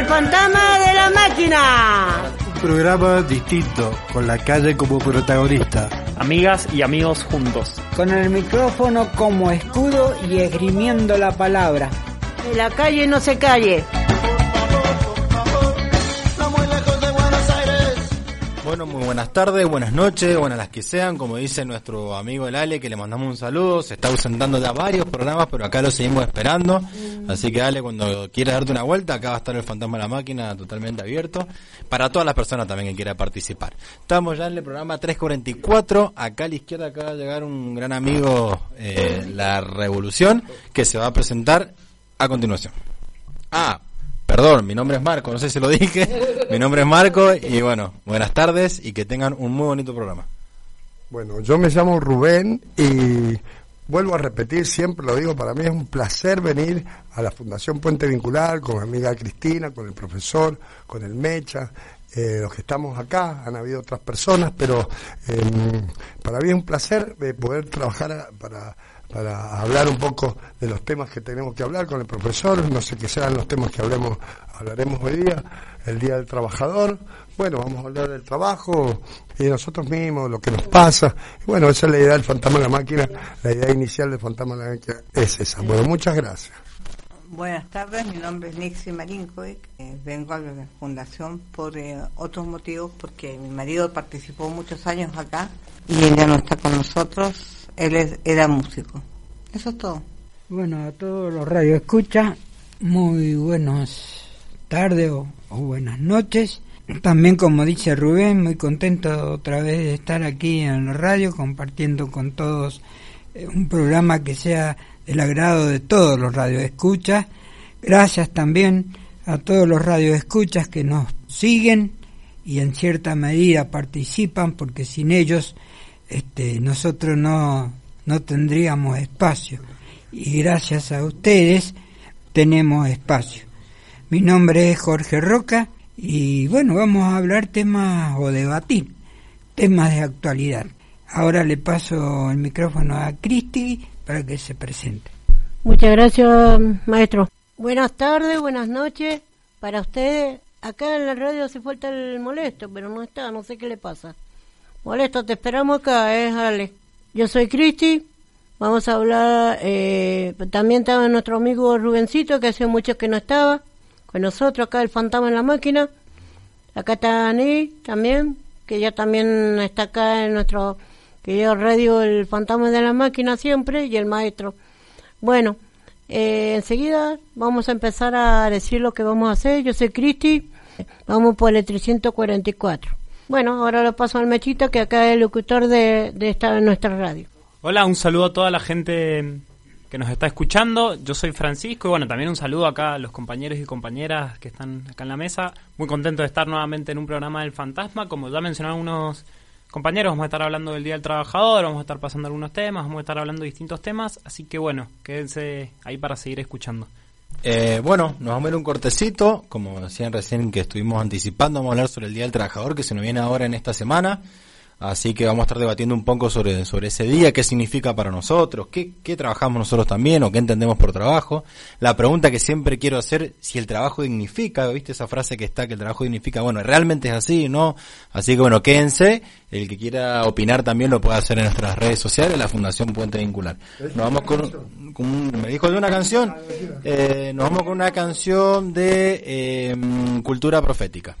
El fantasma de la máquina. Un programa distinto, con la calle como protagonista. Amigas y amigos juntos. Con el micrófono como escudo y esgrimiendo la palabra. Que la calle no se calle. Muy buenas tardes, buenas noches, buenas las que sean, como dice nuestro amigo el Ale, que le mandamos un saludo, se está ausentando ya varios programas, pero acá lo seguimos esperando, así que Ale, cuando quieras darte una vuelta, acá va a estar el fantasma de la máquina totalmente abierto, para todas las personas también que quieran participar. Estamos ya en el programa 344, acá a la izquierda acaba de llegar un gran amigo, eh, La Revolución, que se va a presentar a continuación. Ah, Perdón, mi nombre es Marco, no sé si lo dije. Mi nombre es Marco y bueno, buenas tardes y que tengan un muy bonito programa. Bueno, yo me llamo Rubén y vuelvo a repetir, siempre lo digo, para mí es un placer venir a la Fundación Puente Vincular con mi amiga Cristina, con el profesor, con el Mecha, eh, los que estamos acá, han habido otras personas, pero eh, para mí es un placer eh, poder trabajar para para hablar un poco de los temas que tenemos que hablar con el profesor, no sé qué sean los temas que hablemos, hablaremos hoy día, el Día del Trabajador, bueno, vamos a hablar del trabajo y de nosotros mismos, lo que nos pasa, bueno, esa es la idea del Fantasma de la Máquina, la idea inicial del Fantasma de la Máquina es esa. Bueno, muchas gracias. Buenas tardes, mi nombre es Nixie Marinkovic, eh, vengo a la fundación por eh, otros motivos, porque mi marido participó muchos años acá y él ya no está con nosotros, él era músico. Eso es todo. Bueno, a todos los radioescuchas, muy buenas tardes o, buenas noches. También, como dice Rubén, muy contento otra vez de estar aquí en la radio compartiendo con todos eh, un programa que sea del agrado de todos los radioescuchas. Gracias también a todos los radioescuchas que nos siguen y en cierta medida participan porque sin ellos este, nosotros no, no tendríamos espacio. Y gracias a ustedes tenemos espacio. Mi nombre es Jorge Roca y bueno, vamos a hablar temas o debatir temas de actualidad. Ahora le paso el micrófono a Cristi para que se presente. Muchas gracias, maestro. Buenas tardes, buenas noches para ustedes. Acá en la radio hace falta el molesto, pero no está, no sé qué le pasa. Molesto, te esperamos acá, eh, Ale. Yo soy Cristi. Vamos a hablar. Eh, también estaba nuestro amigo Rubencito, que hace mucho que no estaba con nosotros acá, el fantasma en la máquina. Acá está Ani también, que ya también está acá en nuestro querido radio, el fantasma de la máquina siempre, y el maestro. Bueno, eh, enseguida vamos a empezar a decir lo que vamos a hacer. Yo soy Cristi. Vamos por el 344. Bueno, ahora lo paso al Mechita, que acá es el locutor de, de esta, nuestra radio. Hola, un saludo a toda la gente que nos está escuchando. Yo soy Francisco y bueno, también un saludo acá a los compañeros y compañeras que están acá en la mesa. Muy contento de estar nuevamente en un programa del Fantasma. Como ya mencionaron unos compañeros, vamos a estar hablando del Día del Trabajador, vamos a estar pasando algunos temas, vamos a estar hablando de distintos temas. Así que bueno, quédense ahí para seguir escuchando. Eh, bueno, nos vamos a ver un cortecito, como decían recién que estuvimos anticipando, vamos a hablar sobre el Día del Trabajador que se nos viene ahora en esta semana. Así que vamos a estar debatiendo un poco sobre, sobre ese día, qué significa para nosotros, qué, qué trabajamos nosotros también o qué entendemos por trabajo. La pregunta que siempre quiero hacer, si el trabajo dignifica, ¿viste esa frase que está, que el trabajo dignifica? Bueno, realmente es así, ¿no? Así que bueno, quédense. El que quiera opinar también lo puede hacer en nuestras redes sociales, la Fundación Puente Vincular. Nos vamos con, con me dijo de una canción, eh, nos vamos con una canción de eh, cultura profética.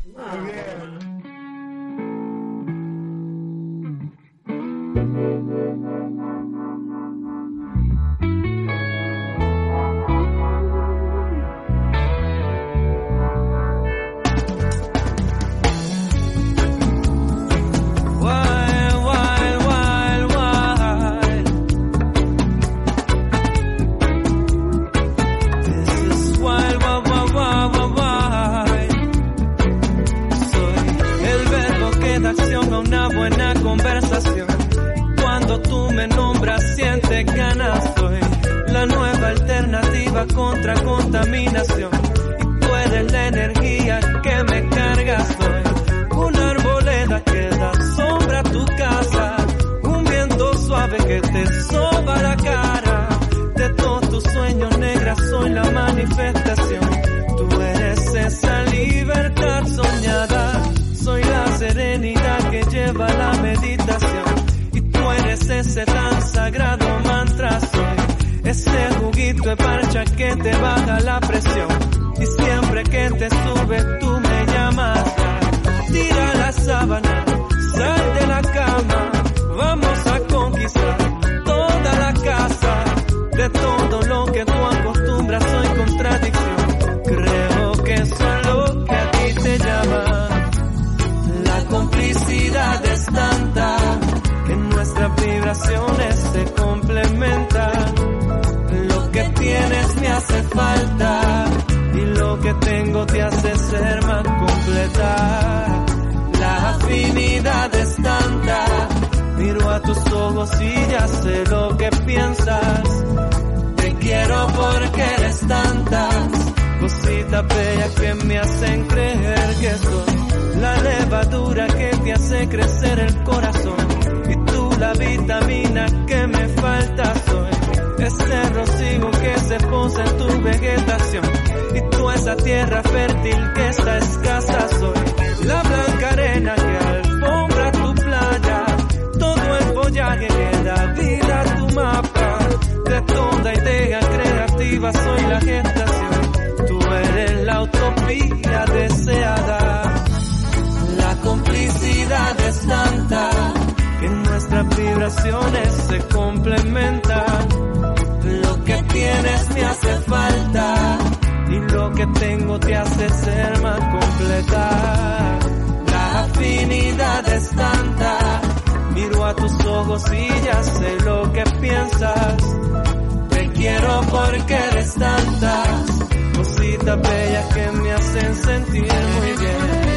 Contra contaminación. Y tú eres la energía de parcha que te baja la presión. Y siempre que te sube tú me llamas. Tira la sábana, sal de la cama. Vamos a conquistar toda la casa. De todo lo que tú acostumbras soy contradicción. Creo que solo que a ti te llama. La complicidad es tanta que nuestras vibraciones se te hace ser más completa. La afinidad es tanta, miro a tus ojos y ya sé lo que piensas. Te quiero porque eres tantas cositas bellas que me hacen creer que soy la levadura que te hace crecer el corazón. Y tú la vitamina que me falta soy. Ese rocío que se posa en tu vegetación y tú esa tierra fértil que está escasa soy. La blanca arena que alfombra tu playa todo el follaje que da vida tu mapa. De toda idea creativa soy la gestación. Tú eres la utopía deseada. La complicidad es tanta que nuestras vibraciones se complementan. Lo que tienes me hace falta que tengo te hace ser más completa. La afinidad es tanta, miro a tus ojos y ya sé lo que piensas. Te quiero porque eres tantas cositas bellas que me hacen sentir muy bien.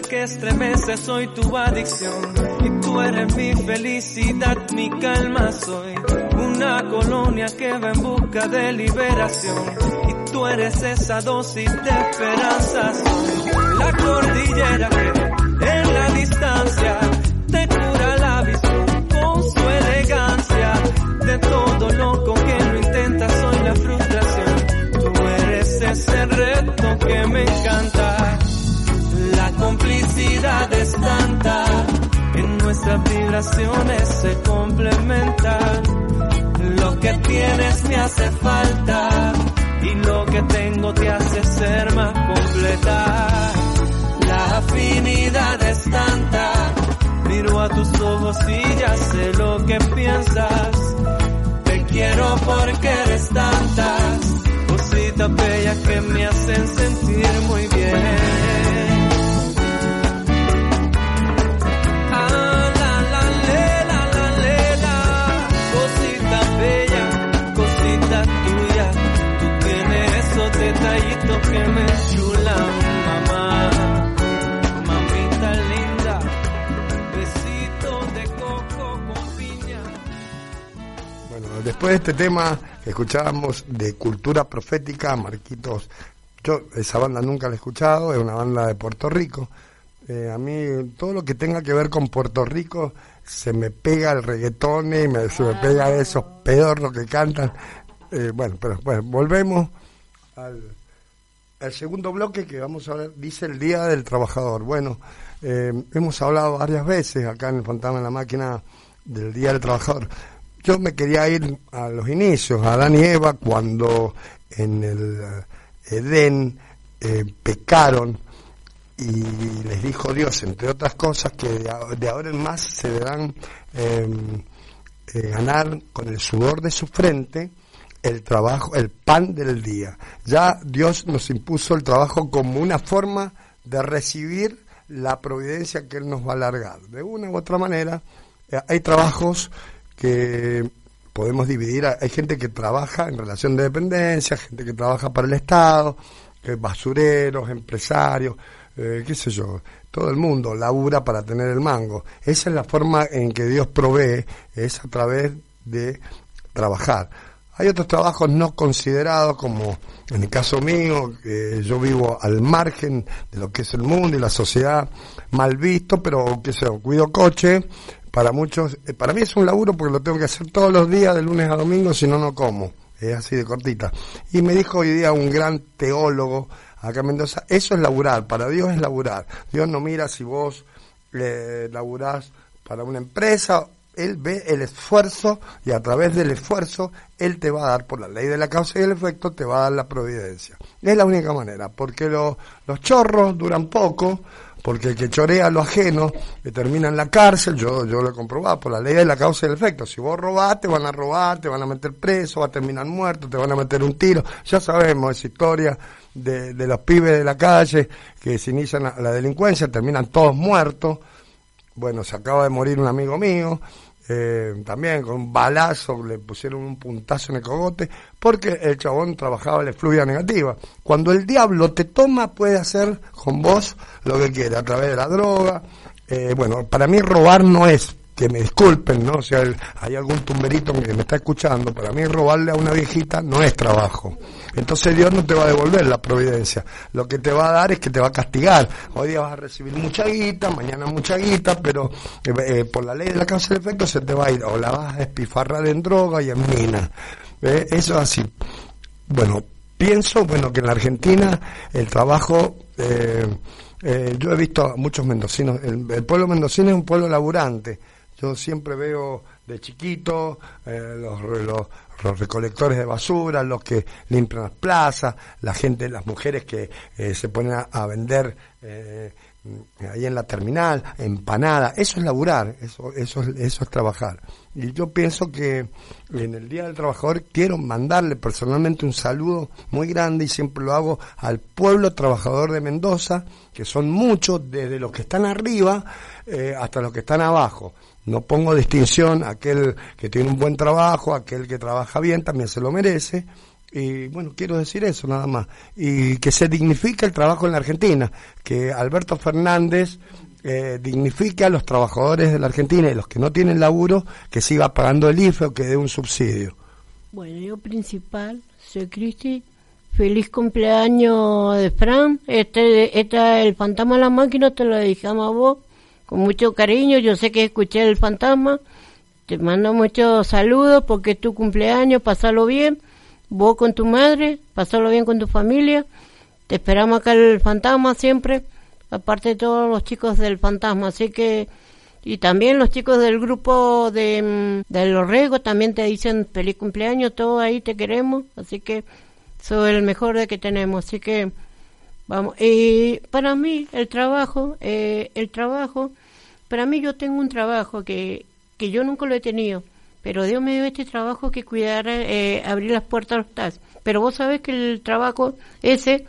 Que estremece, soy tu adicción. Y tú eres mi felicidad, mi calma soy. Una colonia que va en busca de liberación. Y tú eres esa dosis de esperanza. Soy la cordillera que en la distancia te cura la visión con su elegancia. De todo loco que lo intenta, soy la frustración. Tú eres ese reto que me encanta. Complicidad es tanta, en nuestras vibraciones se complementan. Lo que tienes me hace falta y lo que tengo te hace ser más completa. La afinidad es tanta, miro a tus ojos y ya sé lo que piensas. Te quiero porque eres tantas cositas bellas que me hacen sentir muy bien. Detallitos que me chulan, mamá. Mamita linda, besito de coco con piña. Bueno, después de este tema que escuchábamos de cultura profética, Marquitos, yo esa banda nunca la he escuchado, es una banda de Puerto Rico. Eh, a mí todo lo que tenga que ver con Puerto Rico se me pega el reggaetón y me, se me pega esos pedorros que cantan. Eh, bueno, pero bueno, volvemos al, al segundo bloque que vamos a ver, dice el Día del Trabajador. Bueno, eh, hemos hablado varias veces acá en el Fantasma en la Máquina del Día del Trabajador. Yo me quería ir a los inicios, a Adán y Eva, cuando en el eh, Edén eh, pecaron y les dijo Dios, entre otras cosas, que de, de ahora en más se deberán ganar con el sudor de su frente el trabajo, el pan del día. Ya Dios nos impuso el trabajo como una forma de recibir la providencia que Él nos va a alargar. De una u otra manera, eh, hay trabajos que podemos dividir. Hay gente que trabaja en relación de dependencia, gente que trabaja para el Estado, basureros, empresarios, eh, qué sé yo, todo el mundo labura para tener el mango. Esa es la forma en que Dios provee, es a través de trabajar. Hay otros trabajos no considerados, como en el caso mío, que yo vivo al margen de lo que es el mundo y la sociedad, mal visto, pero sé yo, cuido coche, para muchos, eh, para mí es un laburo porque lo tengo que hacer todos los días, de lunes a domingo, si no, no como. Es así de cortita. Y me dijo hoy día un gran teólogo acá en Mendoza, eso es laburar, para Dios es laburar. Dios no mira si vos eh, laburás para una empresa él ve el esfuerzo y a través del esfuerzo Él te va a dar, por la ley de la causa y el efecto, te va a dar la providencia. Es la única manera, porque los chorros duran poco, porque el que chorea lo ajeno le termina en la cárcel, yo, yo lo he comprobado, por la ley de la causa y el efecto. Si vos robás, te van a robar, te van a meter preso, va a terminar muerto, te van a meter un tiro. Ya sabemos esa historia de, de los pibes de la calle que se inician la delincuencia, terminan todos muertos bueno, se acaba de morir un amigo mío, eh, también con un balazo, le pusieron un puntazo en el cogote, porque el chabón trabajaba la fluida negativa. Cuando el diablo te toma, puede hacer con vos lo que quiera, a través de la droga. Eh, bueno, para mí robar no es que me disculpen, ¿no? Sea, hay algún tumberito que me está escuchando, para mí robarle a una viejita no es trabajo. Entonces Dios no te va a devolver la providencia. Lo que te va a dar es que te va a castigar. Hoy día vas a recibir mucha guita, mañana mucha guita, pero eh, eh, por la ley de la causa del efecto se te va a ir. O la vas a espifarrar en droga y en mina. ¿Eh? Eso es así. Bueno, pienso, bueno, que en la Argentina el trabajo... yo he visto a muchos mendocinos, el, el pueblo mendocino es un pueblo laburante, yo siempre veo de chiquito eh, los, los, recolectores de basura, los que limpian las plazas, la gente, las mujeres que eh, se ponen a, vender eh, ahí en la terminal, empanada, eso es laburar, eso, eso, eso es trabajar. Y yo pienso que en el Día del Trabajador quiero mandarle personalmente un saludo muy grande y siempre lo hago al pueblo trabajador de Mendoza, que son muchos, desde los que están arriba hasta los que están abajo no pongo distinción, aquel que tiene un buen trabajo, aquel que trabaja bien también se lo merece. Y bueno, quiero decir eso nada más. Y que se dignifique el trabajo en la Argentina, que Alberto Fernández eh, dignifique a los trabajadores de la Argentina y los que no tienen laburo, que siga pagando el IFE o que dé un subsidio. Bueno, yo principal, soy Cristi. Feliz cumpleaños de Fran. Este, este, el fantasma de la máquina te lo dejamos a vos con mucho cariño. Yo sé que escuché el fantasma. Te mando muchos saludos porque es tu cumpleaños, pasalo bien. Vos con tu madre, pasalo bien con tu familia. Te esperamos acá el fantasma siempre, aparte de todos los chicos del fantasma. Así que, y también los chicos del grupo de, mm, de los Regos también te dicen feliz cumpleaños, todos ahí te queremos. Así que, soy el mejor de que tenemos. Así que, Vamos, y para mí el trabajo, eh, el trabajo, para mí yo tengo un trabajo que, que yo nunca lo he tenido, pero Dios me dio este trabajo que cuidar, eh, abrir las puertas a los TAS. Pero vos sabés que el trabajo ese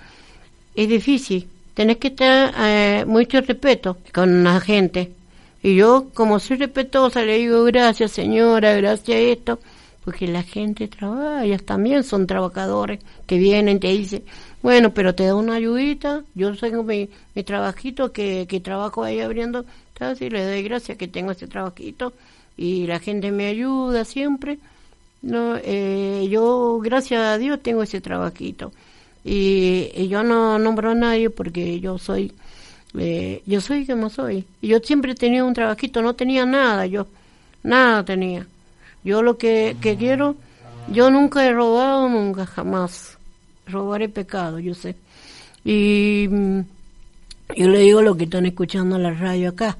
es difícil, tenés que tener eh, mucho respeto con la gente. Y yo, como soy respetuosa, le digo gracias señora, gracias a esto, porque la gente trabaja, ellos también son trabajadores que vienen, te dicen, bueno, pero te da una ayudita. Yo tengo mi, mi trabajito que, que trabajo ahí abriendo y le doy gracias que tengo ese trabajito y la gente me ayuda siempre. No, eh, yo, gracias a Dios, tengo ese trabajito. Y, yo no nombro a nadie porque yo soy, eh, yo soy como soy. Y yo siempre he tenido un trabajito, no tenía nada, yo, nada tenía. Yo lo que, que quiero, yo nunca he robado, nunca, jamás robar pecado, yo sé. Y mm, yo le digo lo que están escuchando la radio acá.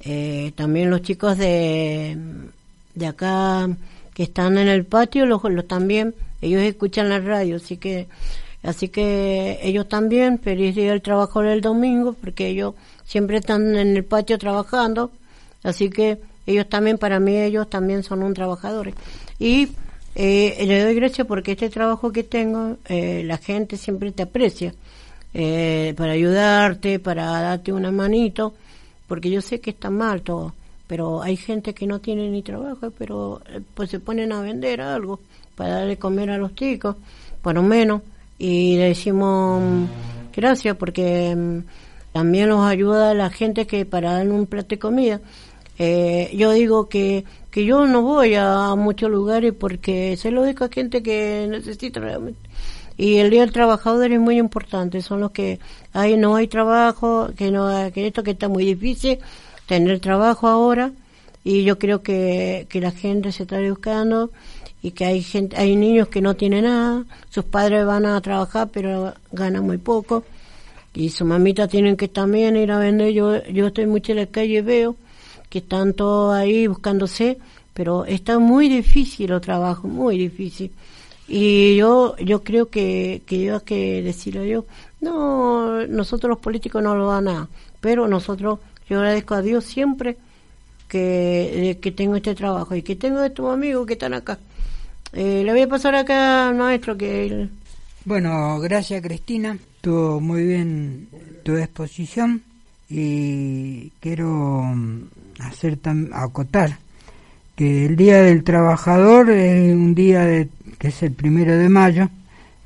Eh, también los chicos de, de acá que están en el patio, los, los también, ellos escuchan la radio, así que así que ellos también, feliz día del trabajo del domingo, porque ellos siempre están en el patio trabajando, así que ellos también, para mí, ellos también son un trabajadores. Y eh, le doy gracias porque este trabajo que tengo, eh, la gente siempre te aprecia eh, para ayudarte, para darte una manito, porque yo sé que está mal todo, pero hay gente que no tiene ni trabajo, pero eh, pues se ponen a vender algo para darle comer a los chicos, por lo menos, y le decimos mm, gracias porque mm, también los ayuda la gente que para dar un plato de comida. Eh, yo digo que, que yo no voy a, muchos lugares porque se lo digo a gente que necesita realmente. Y el Día del Trabajador es muy importante, son los que hay, no hay trabajo, que, no, que esto que está muy difícil, tener trabajo ahora, y yo creo que, que la gente se está buscando y que hay gente, hay niños que no tienen nada, sus padres van a trabajar pero ganan muy poco y su mamita tienen que también ir a vender. Yo, yo estoy mucho en la calle veo que están todos ahí buscándose, pero está muy difícil el trabajo, muy difícil. Y yo, yo creo que, que yo que decirlo yo, no, nosotros los políticos no lo dan nada, pero nosotros, yo agradezco a Dios siempre que, que tengo este trabajo y que tengo estos amigos que están acá. Eh, le voy a pasar acá al maestro que... Bueno, gracias Cristina, estuvo muy bien tu exposición y quiero hacer acotar que el Día del Trabajador es un día de, que es el primero de mayo,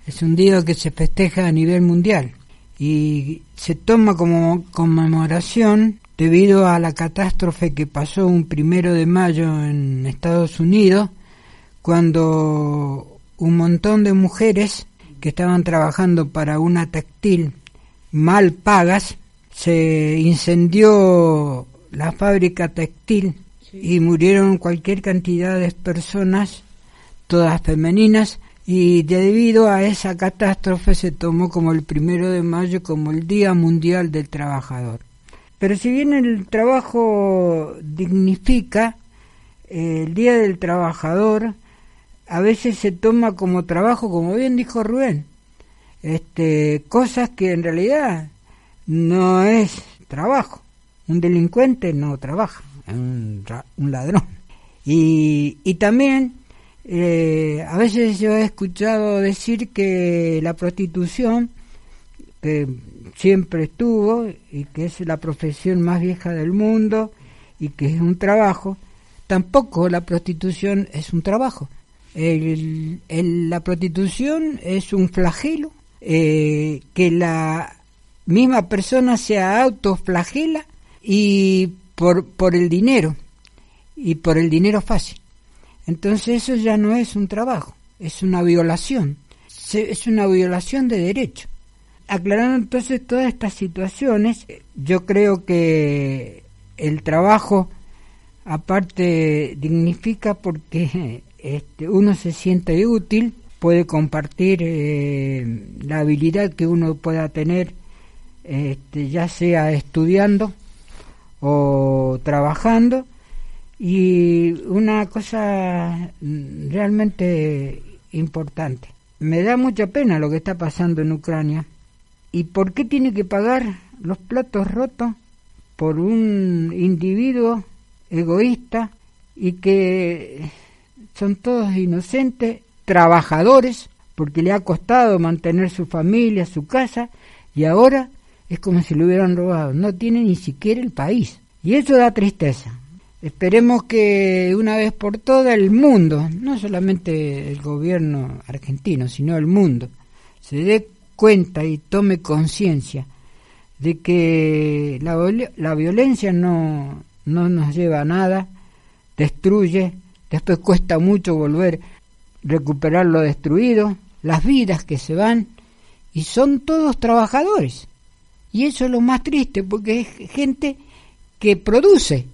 es un día que se festeja a nivel mundial y se toma como conmemoración debido a la catástrofe que pasó un primero de mayo en Estados Unidos cuando un montón de mujeres que estaban trabajando para una textil mal pagas se incendió la fábrica textil y murieron cualquier cantidad de personas, todas femeninas, y debido a esa catástrofe se tomó como el primero de mayo como el Día Mundial del Trabajador. Pero si bien el trabajo dignifica, el Día del Trabajador a veces se toma como trabajo, como bien dijo Rubén, este, cosas que en realidad no es trabajo. Un delincuente no trabaja, es un, ladrón. Y, y también eh, a veces yo he escuchado decir que la prostitución, que siempre estuvo y que es la profesión más vieja del mundo y que es un trabajo, tampoco la prostitución es un trabajo la prostitución es un flagelo eh, que la misma persona se autoflagela y por, por el dinero y por el dinero fácil. Entonces eso ya no es un trabajo, es una violación, es una violación de derecho. Aclarando entonces todas estas situaciones, yo creo que el trabajo aparte dignifica porque este, uno se siente útil, puede compartir eh, la habilidad que uno pueda tener, este, ya sea estudiando o trabajando. Y una cosa realmente importante, me da mucha pena lo que está pasando en Ucrania. ¿Y por qué tiene que pagar los platos rotos por un individuo egoísta y que son todos inocentes, trabajadores, porque le ha costado mantener su familia, su casa, y ahora es como si lo hubieran robado. No tiene ni siquiera el país. Y eso da tristeza. Esperemos que una vez por todas el mundo, no solamente el gobierno argentino, sino el mundo, se dé cuenta y tome conciencia de que la, la violencia no, no nos lleva a nada, destruye, Después cuesta mucho volver recuperar lo destruido, las vidas que se van, y son todos trabajadores. Y eso es lo más triste, porque es gente que produce.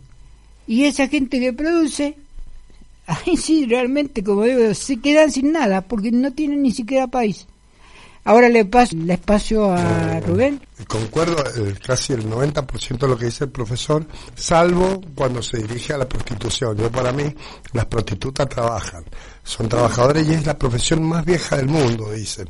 Y esa gente que produce, ahí sí realmente, como digo, se quedan sin nada, porque no tienen ni siquiera país. Ahora le paso el espacio a Rubén. Concuerdo casi el 90% de lo que dice el profesor, salvo cuando se dirige a la prostitución. Yo para mí, las prostitutas trabajan, son trabajadores y es la profesión más vieja del mundo, dicen.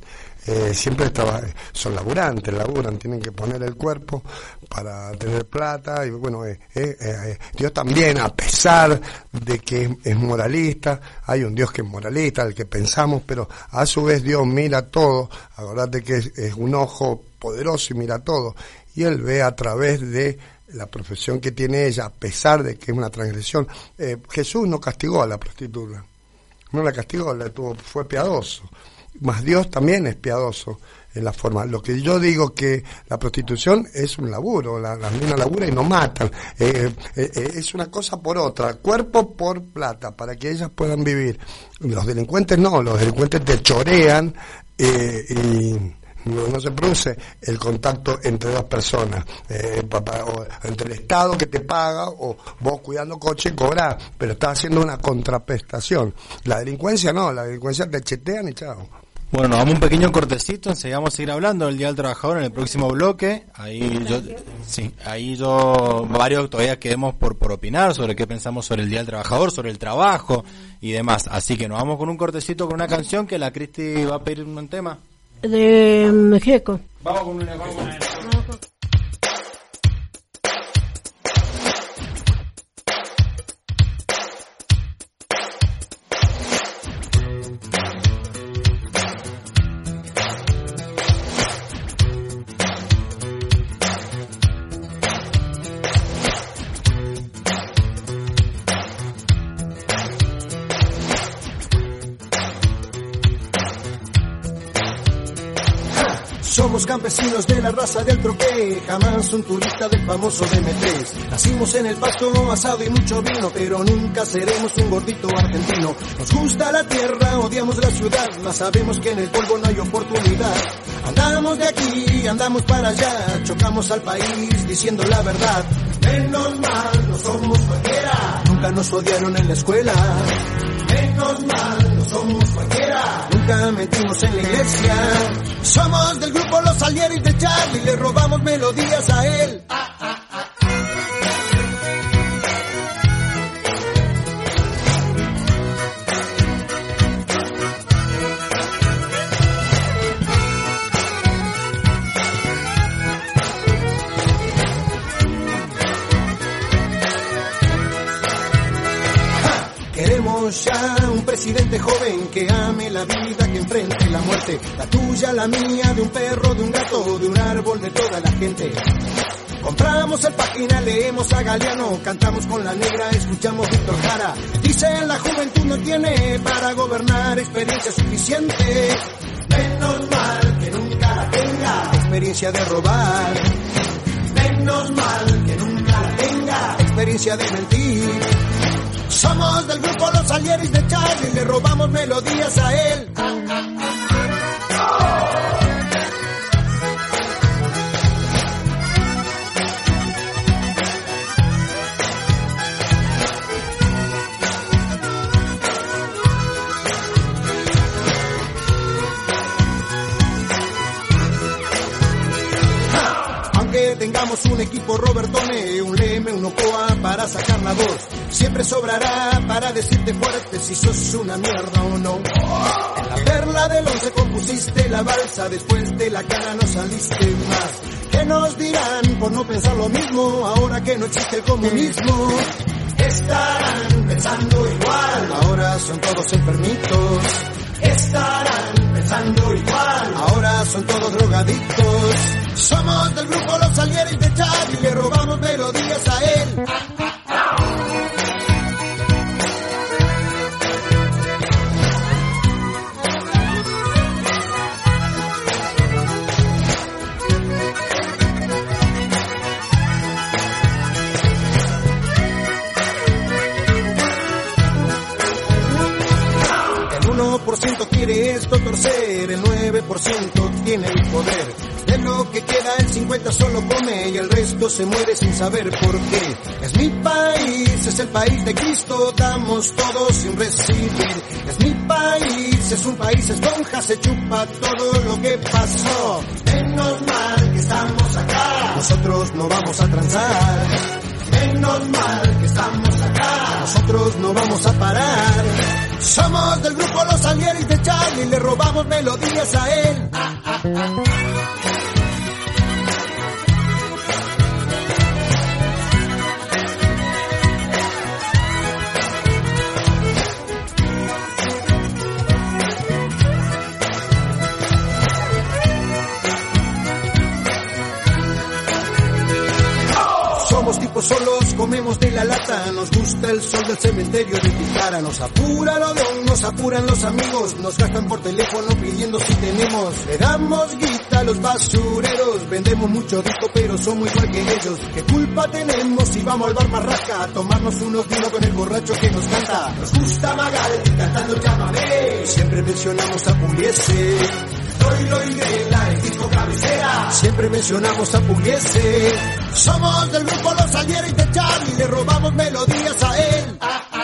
Eh, siempre estaba, son laburantes, laburan, tienen que poner el cuerpo para tener plata y bueno, eh, eh, Dios también, a pesar de que es, moralista, hay un Dios que es moralista, el que pensamos, pero a su vez Dios mira todo, acordate que es, un ojo poderoso y mira todo, y Él ve a través de la profesión que tiene ella, a pesar de que es una transgresión. Jesús no castigó a la prostituta, no la castigó, la tuvo, fue piadoso más Dios también es piadoso en la forma. Lo que yo digo que la prostitución es un laburo, la- las minas laburan y no matan. Eh, eh, eh, es una cosa por otra, cuerpo por plata, para que ellas puedan vivir. Los delincuentes no, los delincuentes te chorean y no, se produce el contacto entre dos personas, entre el Estado que te paga o vos cuidando coche cobrar, pero estás haciendo una contraprestación. La delincuencia no, la delincuencia te chetean y chao. Bueno, nos vamos a un pequeño cortecito, enseguida vamos a seguir hablando del Día del Trabajador en el próximo bloque. Ahí yo, sí, ahí yo, varios todavía quedemos por, por opinar sobre qué pensamos sobre el Día del Trabajador, sobre el trabajo y demás. Así que nos vamos con un cortecito con una canción que la Cristi va a pedir un tema. De México. Vamos con una, vamos con una. Campesinos de la raza del troque, jamás un turista del famoso DM3. Nacimos en el pasto, asado y mucho vino, pero nunca seremos un gordito argentino. Nos gusta la tierra, odiamos la ciudad, mas sabemos que en el polvo no hay oportunidad. Andamos de aquí, andamos para allá, chocamos al país diciendo la verdad. Menos mal, no somos cualquiera. Nunca nos odiaron en la escuela. Menos mal, no somos cualquiera. Nunca metimos en la iglesia. Somos del grupo Los Salieris de Charlie, le robamos melodías a él. Presidente joven que ame la vida, que enfrente la muerte. La tuya, la mía, de un perro, de un gato, de un árbol, de toda la gente. Compramos el página, leemos a Galeano, cantamos con la negra, escuchamos Víctor Jara. Dicen la juventud no tiene para gobernar experiencia suficiente. Menos mal que nunca la tenga. Experiencia de robar. Menos mal que nunca la tenga. Experiencia de mentir. Somos del grupo Los Salieris de Charlie, le robamos melodías a él. Un equipo Robertone, un Leme, un Ocoa para sacar la voz, siempre sobrará para decirte fuerte si sos una mierda o no. En la perla del once compusiste la balsa, después de la cara no saliste más. ¿Qué nos dirán por no pensar lo mismo ahora que no existe el comunismo? Estarán pensando igual, ahora son todos enfermitos. Estarán ahora son todos drogadictos. Somos del grupo Los Salieris de Charlie, le robamos melodías a él. 1% quiere esto torcer, el 9% tiene el poder. De lo que queda el 50 solo come y el resto se muere sin saber por qué. Es mi país, es el país de Cristo, damos todo sin recibir. Es mi país, es un país esponja, se chupa todo lo que pasó. Menos mal que estamos acá, nosotros no vamos a transar. Menos mal que estamos acá, nosotros no vamos a parar. Somos del grupo Los Salieris de Charlie, le robamos melodías a él. Tipos solos comemos de la lata, nos gusta el sol del cementerio de Picara, nos apura el odón, nos apuran los amigos, nos gastan por teléfono pidiendo si tenemos, le damos guita a los basureros, vendemos mucho disco pero somos igual que ellos, ¿qué culpa tenemos si vamos al bar Marrasca a tomarnos unos vinos con el borracho que nos canta? Nos gusta Magal cantando llámame, siempre mencionamos a Pugliese, Troilo y Grela, el disco cabecera. Siempre mencionamos a Pugliese. Somos del grupo Los Salieri de Charlie, le robamos melodías a él. Ah.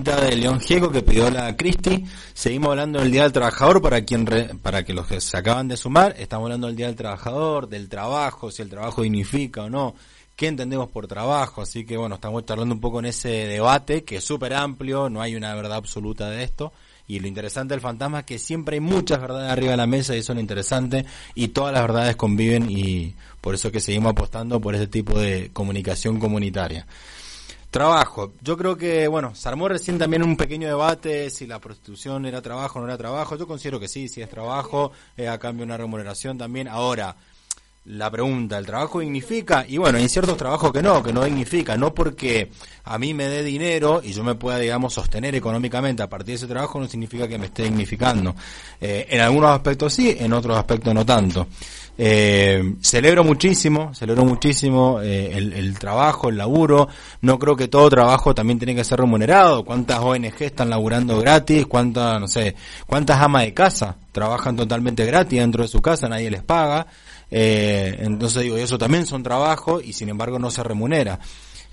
De León Gieco que pidió la Cristi, seguimos hablando del Día del Trabajador para quien re- para que los que se acaban de sumar, estamos hablando del Día del Trabajador, del trabajo, si el trabajo dignifica o no, qué entendemos por trabajo, así que bueno, estamos charlando un poco en ese debate que es súper amplio, no hay una verdad absoluta de esto. Y lo interesante del fantasma es que siempre hay muchas verdades arriba de la mesa y eso es lo interesante y todas las verdades conviven y por eso es que seguimos apostando por ese tipo de comunicación comunitaria. Trabajo. Yo creo que, bueno, se armó recién también un pequeño debate si la prostitución era trabajo o no era trabajo. Yo considero que sí, si es trabajo, eh, a cambio de una remuneración también. Ahora, la pregunta, ¿el trabajo dignifica? Y bueno, hay ciertos trabajos que no, que no dignifica. No porque a mí me dé dinero y yo me pueda, digamos, sostener económicamente a partir de ese trabajo no significa que me esté dignificando. Eh, en algunos aspectos sí, en otros aspectos no tanto. Eh, celebro muchísimo, celebro muchísimo eh, el, el trabajo, el laburo. No creo que todo trabajo también tiene que ser remunerado. ¿Cuántas ONG están laburando gratis? ¿Cuántas, no sé, cuántas amas de casa trabajan totalmente gratis dentro de su casa? Nadie les paga. Eh, entonces digo, eso también son trabajos y sin embargo no se remunera.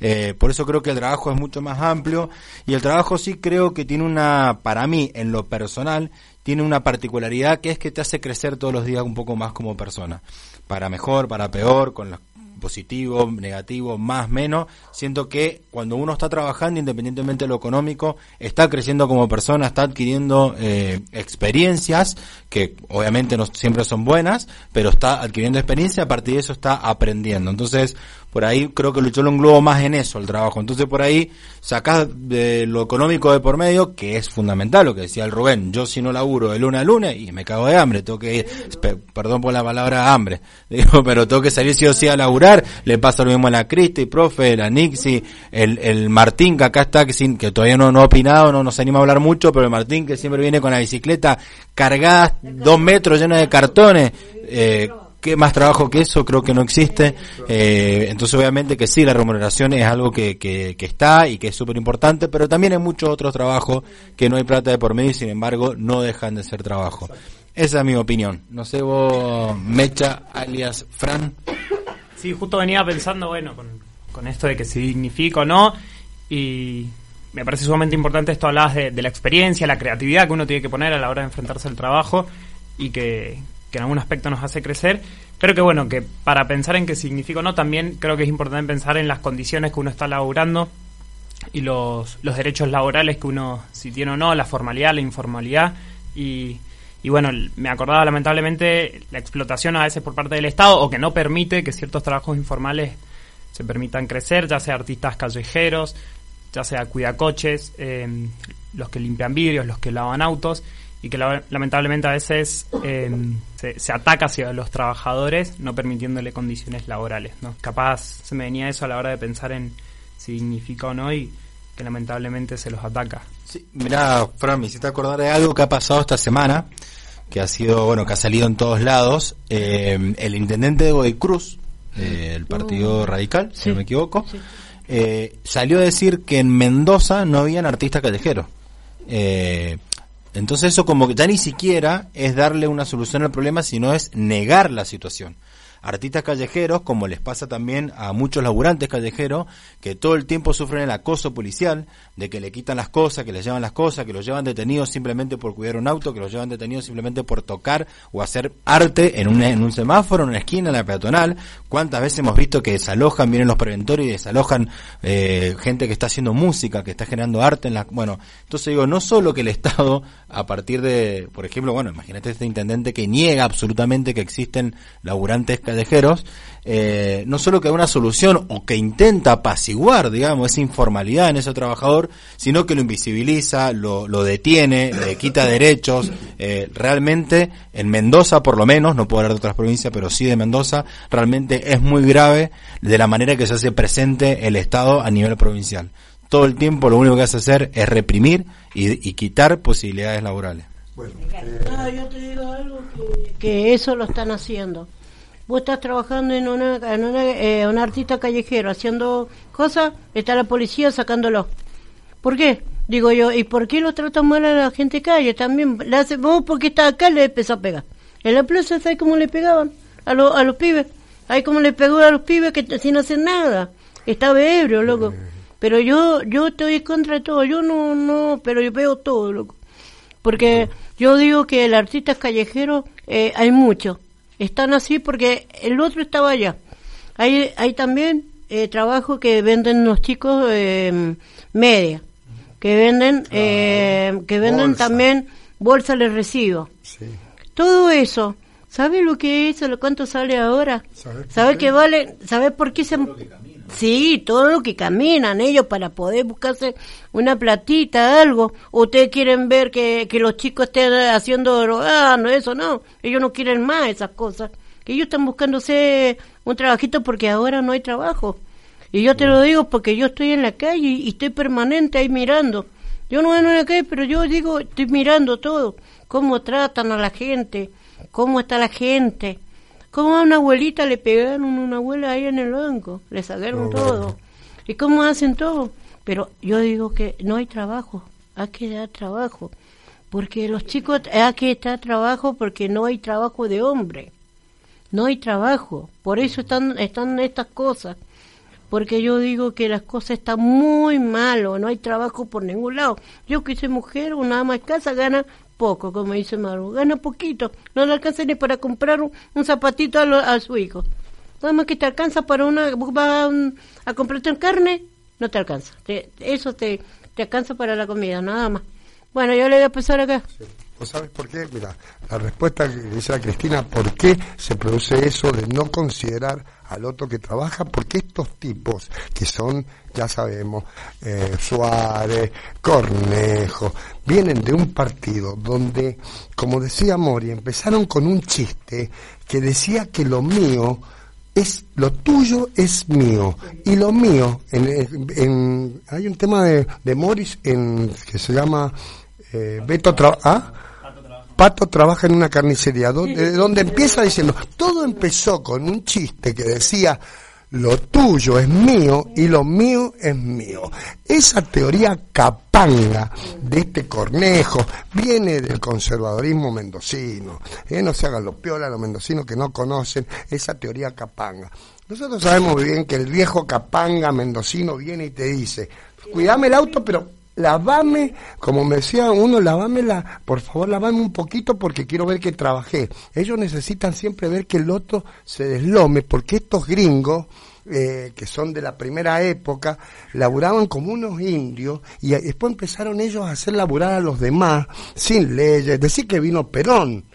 Eh, por eso creo que el trabajo es mucho más amplio y el trabajo sí creo que tiene una, para mí, en lo personal, tiene una particularidad que es que te hace crecer todos los días un poco más como persona. Para mejor, para peor, con los positivo, negativo, más, menos. Siento que cuando uno está trabajando, independientemente de lo económico, está creciendo como persona, está adquiriendo eh, experiencias que obviamente no siempre son buenas, pero está adquiriendo experiencia, a partir de eso está aprendiendo. Entonces, por ahí creo que yo lo englobo más en eso, el trabajo. Entonces, por ahí sacás de lo económico de por medio, que es fundamental, lo que decía el Rubén. Yo si no laburo de lunes a lunes y me cago de hambre, tengo que ir, pe- perdón por la palabra hambre, digo, pero tengo que salir sí o sí a laburar. Le pasa lo mismo a la Cristi, profe, la Nixi, el, el Martín que acá está, que, sin, que todavía no, no ha opinado, no nos anima a hablar mucho, pero el Martín que siempre viene con la bicicleta cargada dos metros llena de cartones. Eh, ¿Qué más trabajo que eso? Creo que no existe. Eh, entonces, obviamente que sí, la remuneración es algo que, que, que está y que es súper importante, pero también hay muchos otros trabajos que no hay plata de por medio y sin embargo no dejan de ser trabajo. Esa es mi opinión. No sé vos, Mecha, alias Fran. Sí, justo venía pensando, bueno, con, con esto de que si dignifica o no, y me parece sumamente importante esto, hablabas de, de la experiencia, la creatividad que uno tiene que poner a la hora de enfrentarse al trabajo y que, que en algún aspecto nos hace crecer. Pero que bueno, que para pensar en qué significa o no, también creo que es importante pensar en las condiciones que uno está laburando y los, los derechos laborales que uno, si tiene o no, la formalidad, la informalidad y, y bueno, me acordaba lamentablemente la explotación a veces por parte del Estado o que no permite que ciertos trabajos informales se permitan crecer, ya sea artistas callejeros, ya sea cuidacoches, eh, los que limpian vidrios, los que lavan autos y que la- lamentablemente a veces eh, se, se ataca hacia los trabajadores no permitiéndole condiciones laborales. ¿no? Capaz se me venía eso a la hora de pensar en si dignifica o no y que lamentablemente se los ataca. Mirá, Fran, me hiciste acordar de algo que ha pasado esta semana, que ha sido, bueno, que ha salido en todos lados. Eh, el intendente de Godoy Cruz, eh, el Partido Radical, si no me equivoco, eh, salió a decir que en Mendoza no habían artistas callejeros. Eh, entonces eso como que ya ni siquiera es darle una solución al problema, sino es negar la situación. Artistas callejeros, como les pasa también a muchos laburantes callejeros, que todo el tiempo sufren el acoso policial, de que le quitan las cosas, que les llevan las cosas, que los llevan detenidos simplemente por cuidar un auto, que los llevan detenidos simplemente por tocar o hacer arte en un, en un semáforo, en una esquina, en la peatonal. ¿Cuántas veces hemos visto que desalojan, vienen los preventorios y desalojan eh, gente que está haciendo música, que está generando arte en la... Bueno, entonces digo, no solo que el Estado, a partir de, por ejemplo, bueno, imagínate este intendente que niega absolutamente que existen laburantes callejeros, eh, no solo que da una solución o que intenta apaciguar, digamos, esa informalidad en ese trabajador, sino que lo invisibiliza, lo, lo detiene, le quita derechos. Eh, realmente, en Mendoza, por lo menos, no puedo hablar de otras provincias, pero sí de Mendoza, realmente es muy grave de la manera que se hace presente el Estado a nivel provincial. Todo el tiempo lo único que hace hacer es reprimir y, y quitar posibilidades laborales. Ah, yo te digo algo que, que eso lo están haciendo. Vos estás trabajando en una, en una, eh, un artista callejero haciendo cosas, está la policía sacándolo. ¿Por qué? Digo yo, ¿y por qué lo tratan mal a la gente calle? También, le hace, vos porque está acá le empezó a pegar. En la plaza, ¿sabes cómo le pegaban? A, lo- a los pibes. Ahí como le pegó a los pibes que sin hacer nada. Estaba ebrio, loco. Pero yo, yo estoy contra de todo. Yo no, no, pero yo pego todo, loco. Porque yo digo que el artista callejero eh, hay mucho. Están así porque el otro estaba allá. Hay, hay también eh, trabajo que venden los chicos eh, media, que venden, eh, que venden Bolsa. también bolsa de recibo. Sí. Todo eso, ¿sabe lo que es? ¿Lo cuánto sale ahora? ¿Sabe ¿Sabe vale? ¿Sabe por qué se Sí, todo lo que caminan ellos para poder buscarse una platita, algo. Ustedes quieren ver que, que los chicos estén haciendo drogando, eso no. Ellos no quieren más esas cosas. Que ellos están buscándose un trabajito porque ahora no hay trabajo. Y yo te lo digo porque yo estoy en la calle y estoy permanente ahí mirando. Yo no ando en la calle, pero yo digo, estoy mirando todo. Cómo tratan a la gente, cómo está la gente. Cómo a una abuelita le pegaron una abuela ahí en el banco, le sacaron todo. ¿Y cómo hacen todo? Pero yo digo que no hay trabajo, hay que dar trabajo. Porque los chicos, hay que dar trabajo porque no hay trabajo de hombre. No hay trabajo. Por eso están, están estas cosas. Porque yo digo que las cosas están muy malo, no hay trabajo por ningún lado. Yo que soy mujer, una ama de casa gana poco, como dice Maru, gana poquito, no le alcanza ni para comprar un, zapatito a, lo- a su hijo. Nada más que te alcanza para una, vas a, a comprarte carne, no te alcanza. Te- eso te, te alcanza para la comida, nada más. Bueno, yo le voy a pasar acá. ¿Vos sabes por qué? Mira, la respuesta que dice la Cristina, ¿por qué se produce eso de no considerar al otro que trabaja? Porque estos tipos, que son, ya sabemos, eh, Suárez, Cornejo, vienen de un partido donde, como decía Mori, empezaron con un chiste que decía que lo mío es lo tuyo es mío y lo mío en, en- hay un tema de, de Morris en que se llama eh, Beto ¿ah? Pato trabaja en una carnicería donde, donde empieza diciendo todo empezó con un chiste que decía lo tuyo es mío y lo mío es mío. Esa teoría capanga de este cornejo viene del conservadorismo mendocino. Eh, No se hagan los piolas los mendocinos que no conocen esa teoría capanga. Nosotros sabemos bien que el viejo capanga mendocino viene y te dice, cuidame el auto, pero lavame, como me decía uno, lavame la, por favor, lavame un poquito porque quiero ver que trabajé. Ellos necesitan siempre ver que el otro se deslome, porque estos gringos, eh, que son de la primera época, laburaban como unos indios y después empezaron ellos a hacer laburar a los demás sin leyes, decir que vino Perón.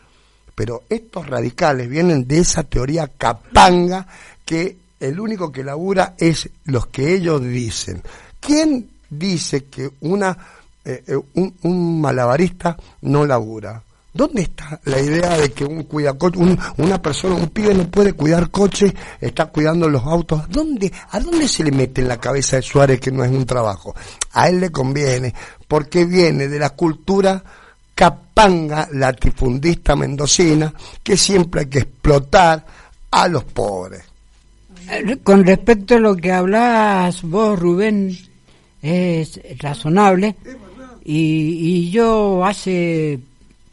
Pero estos radicales vienen de esa teoría capanga que el único que labura es los que ellos dicen. ¿Quién dice que una eh, eh, un, un malabarista no labura? ¿Dónde está la idea de que un cuidacoche, un- una persona, un pibe no puede cuidar coche, está cuidando los autos? ¿Dónde, ¿A dónde se le mete en la cabeza de Suárez que no es un trabajo? A él le conviene, porque viene de la cultura capanga latifundista mendocina, que siempre hay que explotar a los pobres. Eh, Con respecto a lo que hablabas vos, Rubén, es razonable. Y, y yo hace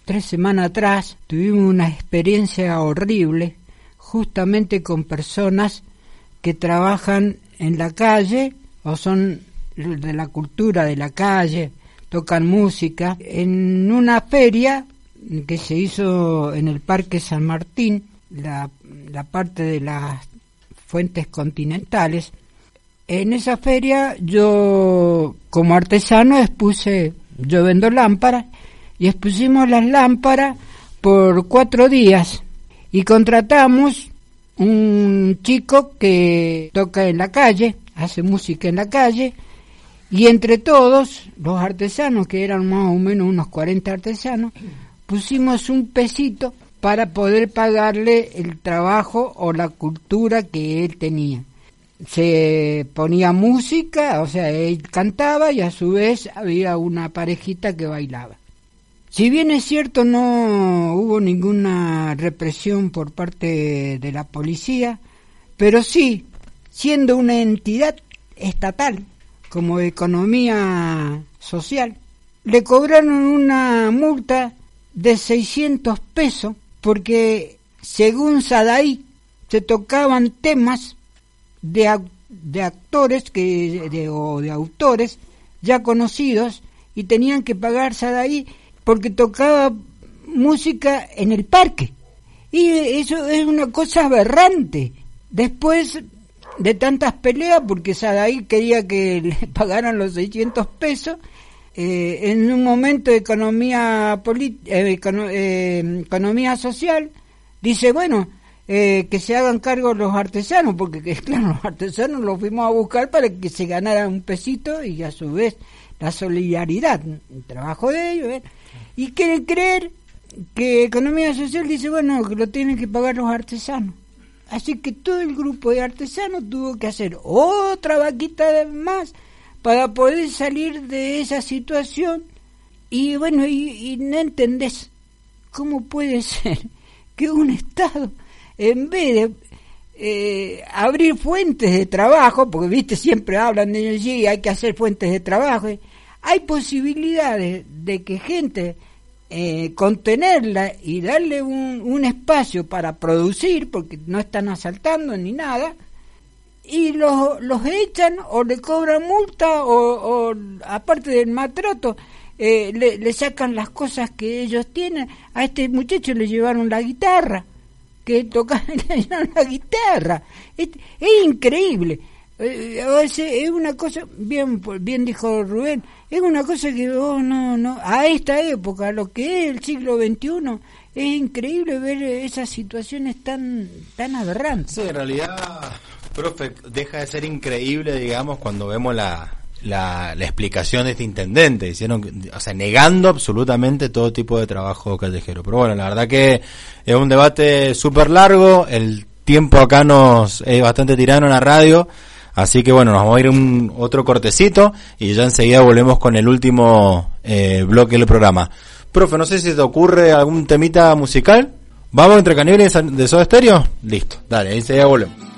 tres semanas atrás tuvimos una experiencia horrible justamente con personas que trabajan en la calle o son de la cultura de la calle, tocan música. En una feria que se hizo en el Parque San Martín, la, la parte de las fuentes continentales, en esa feria yo como artesano expuse, yo vendo lámparas, y expusimos las lámparas por cuatro días y contratamos un chico que toca en la calle, hace música en la calle, y entre todos, los artesanos, que eran más o menos unos 40 artesanos, pusimos un pesito para poder pagarle el trabajo o la cultura que él tenía. Se ponía música, o sea, él cantaba y a su vez había una parejita que bailaba. Si bien es cierto no hubo ninguna represión por parte de la policía, pero sí, siendo una entidad estatal como economía social, le cobraron una multa de 600 pesos porque según Sadaí se tocaban temas de, de actores que, de, o de autores ya conocidos y tenían que pagar Sadaí porque tocaba música en el parque. Y eso es una cosa aberrante. Después de tantas peleas, porque Sadaí quería que le pagaran los 600 pesos, eh, en un momento de economía, eh, eh, economía social, dice, bueno, que se hagan cargo los artesanos, porque claro, los artesanos los fuimos a buscar para que se ganara un pesito y a su vez la solidaridad, el trabajo de ellos. Y quiere creer que Economía Social dice, bueno, que lo tienen que pagar los artesanos. Así que todo el grupo de artesanos tuvo que hacer otra vaquita más para poder salir de esa situación. Y bueno, y, no entendés cómo puede ser que un Estado, en vez de eh, abrir fuentes de trabajo, porque viste, siempre hablan de sí, hay que hacer fuentes de trabajo, hay posibilidades de que gente eh, contenerla y darle un, un, espacio para producir, porque no están asaltando ni nada, y los, los echan o le cobran multa o, aparte del maltrato, eh, le, sacan las cosas que ellos tienen. A este muchacho le llevaron la guitarra, que toca le llevaron la guitarra. Es, es increíble. Eh, es una cosa, bien, bien dijo Rubén, es una cosa que oh, no, no, a esta época, lo que es el siglo XXI, es increíble ver esas situaciones tan, tan aberrantes. Sí, en realidad, profe, deja de ser increíble, digamos, cuando vemos la, la, explicación de este intendente, hicieron, o sea, negando absolutamente todo tipo de trabajo callejero. Pero bueno, la verdad que es un debate súper largo, el tiempo acá nos es bastante tirano en la radio. Así que bueno, nos vamos a ir un otro cortecito y ya enseguida volvemos con el último eh, bloque del programa. Profe, no sé si te ocurre algún temita musical. ¿Vamos entre caníbales de Soda Stereo? Listo, dale, ahí enseguida volvemos.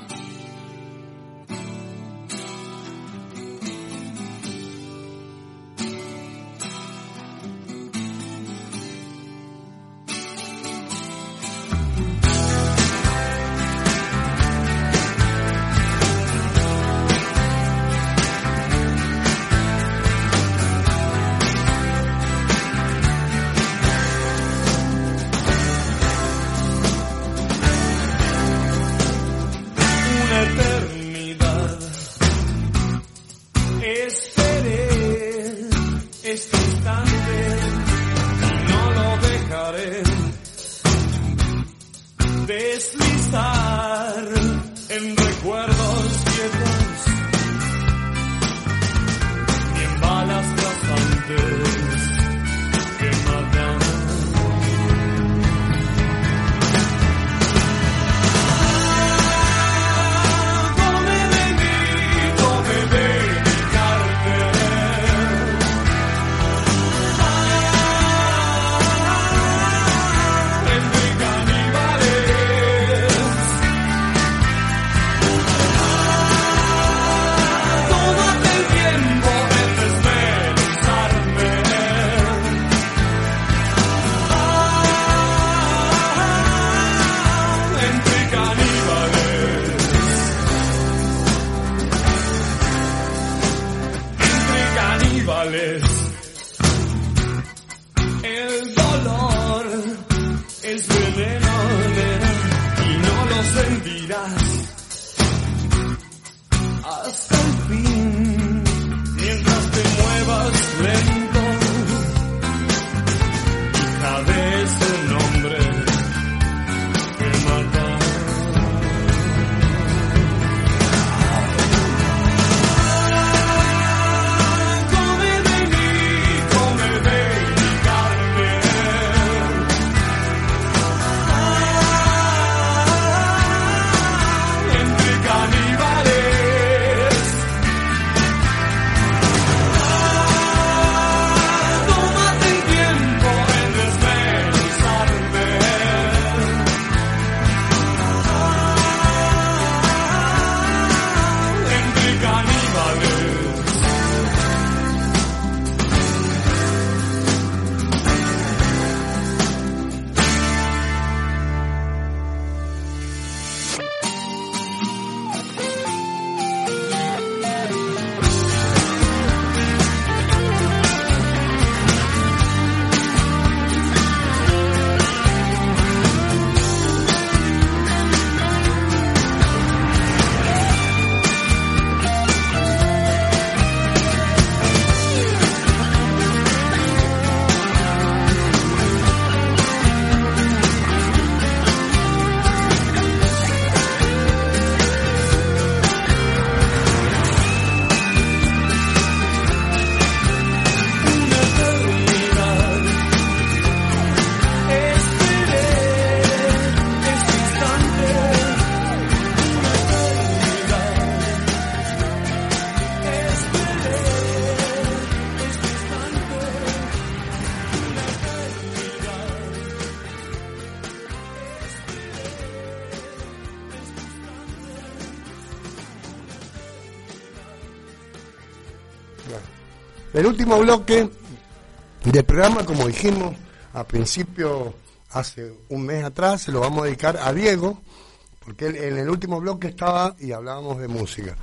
El último bloque del programa, como dijimos a principio, hace un mes atrás, se lo vamos a dedicar a Diego, porque él en el último bloque estaba y hablábamos de música.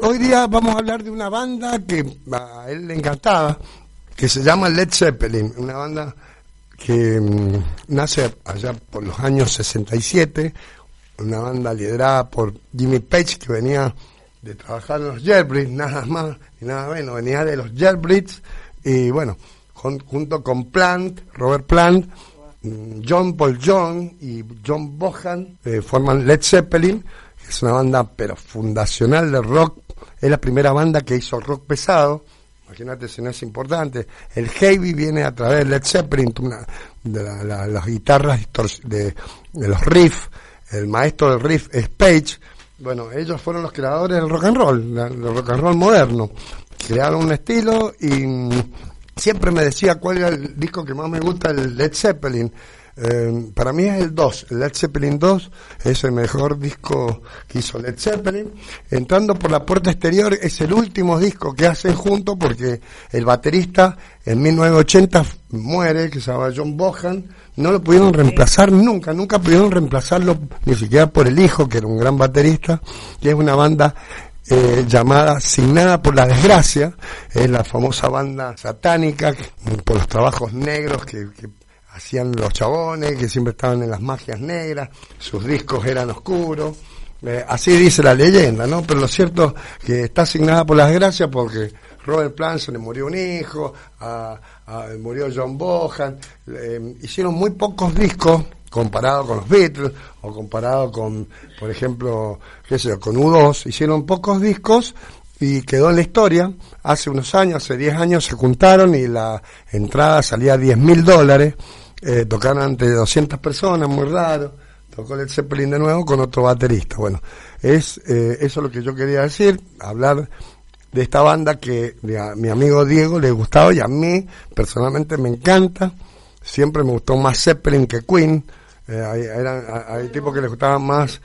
Hoy día vamos a hablar de una banda que a él le encantaba, que se llama Led Zeppelin, una banda que mm, nace allá por los años 67, una banda liderada por Jimmy Page, que venía de trabajar en los Jailbreaks, nada más y nada menos, venía de los Jailbreaks, y bueno, jun- junto con Plant, Robert Plant, mm, John Paul John y John Bohan eh, forman Led Zeppelin, que es una banda pero fundacional de rock, es la primera banda que hizo rock pesado, imagínate si no es importante, el heavy viene a través de Led Zeppelin, de la- la- las guitarras de, de los riffs, el maestro del riff es Page, bueno, ellos fueron los creadores del rock and roll, del rock and roll moderno. Crearon un estilo y siempre me decía cuál era el disco que más me gusta, el Led Zeppelin. Eh, para mí es el 2, el Led Zeppelin 2 es el mejor disco que hizo Led Zeppelin. Entrando por la puerta exterior es el último disco que hacen juntos porque el baterista en 1980 muere, que se llama John Bohan, no lo pudieron reemplazar nunca, nunca pudieron reemplazarlo ni siquiera por el hijo, que era un gran baterista, y es una banda eh, llamada Signada por la Desgracia, es la famosa banda satánica por los trabajos negros que, que hacían los chabones, que siempre estaban en las magias negras, sus discos eran oscuros. Eh, así dice la leyenda, ¿no? Pero lo cierto que está asignada por la desgracia porque Robert Plant se le murió un hijo, murió John Bohan, eh, hicieron muy pocos discos comparado con los Beatles o comparado con, por ejemplo, qué sé yo, con U2, hicieron pocos discos y quedó en la historia. Hace unos años, hace 10 años, se juntaron y la entrada salía a 10 mil dólares. Eh, tocaron ante 200 personas, muy raro. Tocó Led Zeppelin de nuevo con otro baterista. Bueno, es eh, eso lo que yo quería decir, hablar de esta banda que a mi amigo Diego le gustaba y a mí personalmente me encanta. Siempre me gustó más Zeppelin que Queen. Eh, hay, eran, hay tipos que les gustaban más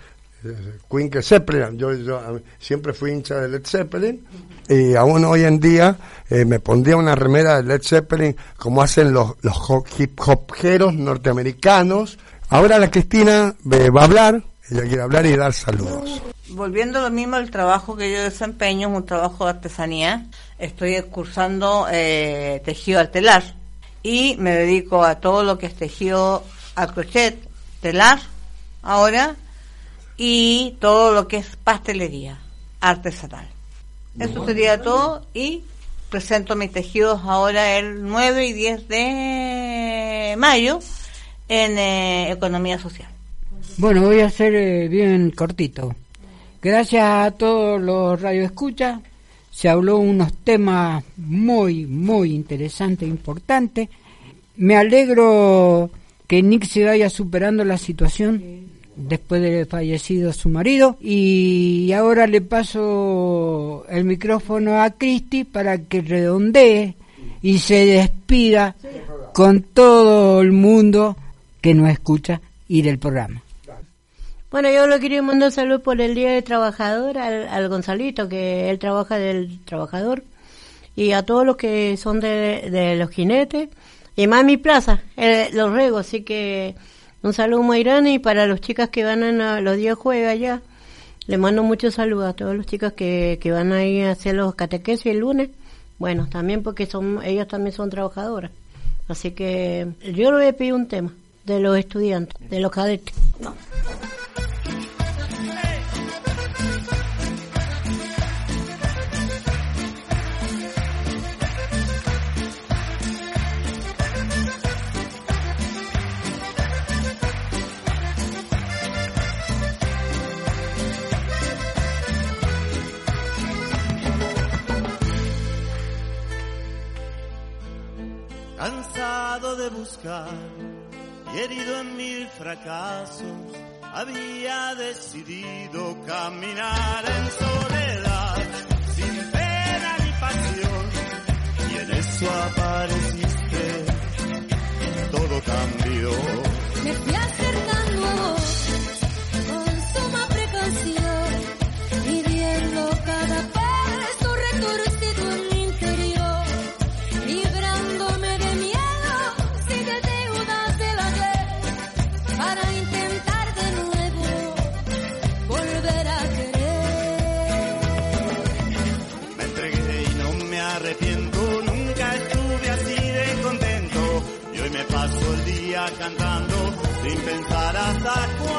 Queen que Zeppelin. Yo, yo a siempre fui hincha de Led Zeppelin y aún hoy en día eh, me pondría una remera de Led Zeppelin como hacen los, los hip hoperos norteamericanos. Ahora la Cristina eh, va a hablar, ella quiere hablar y dar saludos. Volviendo a lo mismo, el trabajo que yo desempeño es un trabajo de artesanía. estoy cursando eh, tejido al telar y me dedico a todo lo que es tejido al crochet, telar, ahora, y todo lo que es pastelería artesanal. Eso sería todo y presento mis tejidos ahora el 9 y 10 de mayo en eh, Economía Social. Bueno, voy a hacer eh, bien cortito. Gracias a todos los radioescuchas. Se habló unos temas muy, muy interesantes e importantes. Me alegro que Nick se vaya superando la situación después de fallecido su marido. Y ahora le paso el micrófono a Cristi para que redondee y se despida con todo el mundo que nos escucha y del programa. Bueno, yo le quería mandar salud por el Día del Trabajador al, al Gonzalito, que él trabaja del trabajador, y a todos los que son de, de los jinetes, y más mi plaza, eh, los regos, así que un saludo muy y para los chicas que van a los días jueves allá, le mando muchos saludos a todos los chicas que, que van a ir a hacer los catequesis el lunes, bueno, también porque son ellas también son trabajadoras, así que yo le voy a pedir un tema de los estudiantes, de los cadetes. No. Cansado de buscar y herido en mil fracasos, había decidido caminar en soledad, sin pena ni pasión, y en eso apareciste, todo cambió. Sin pensar hasta cuándo.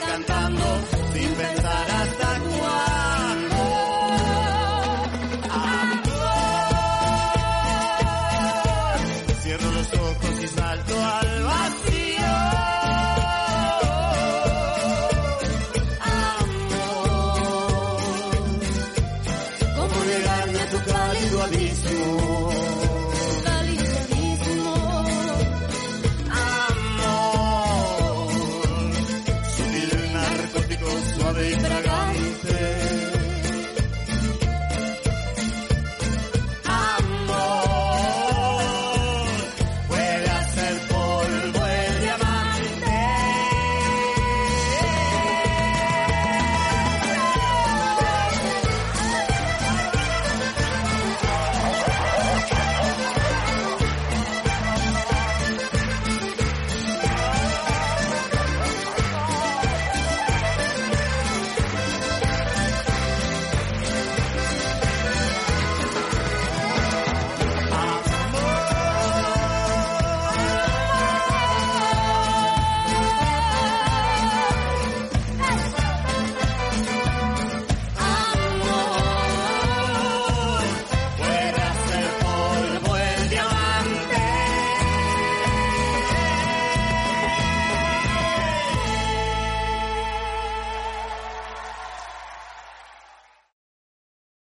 Cantando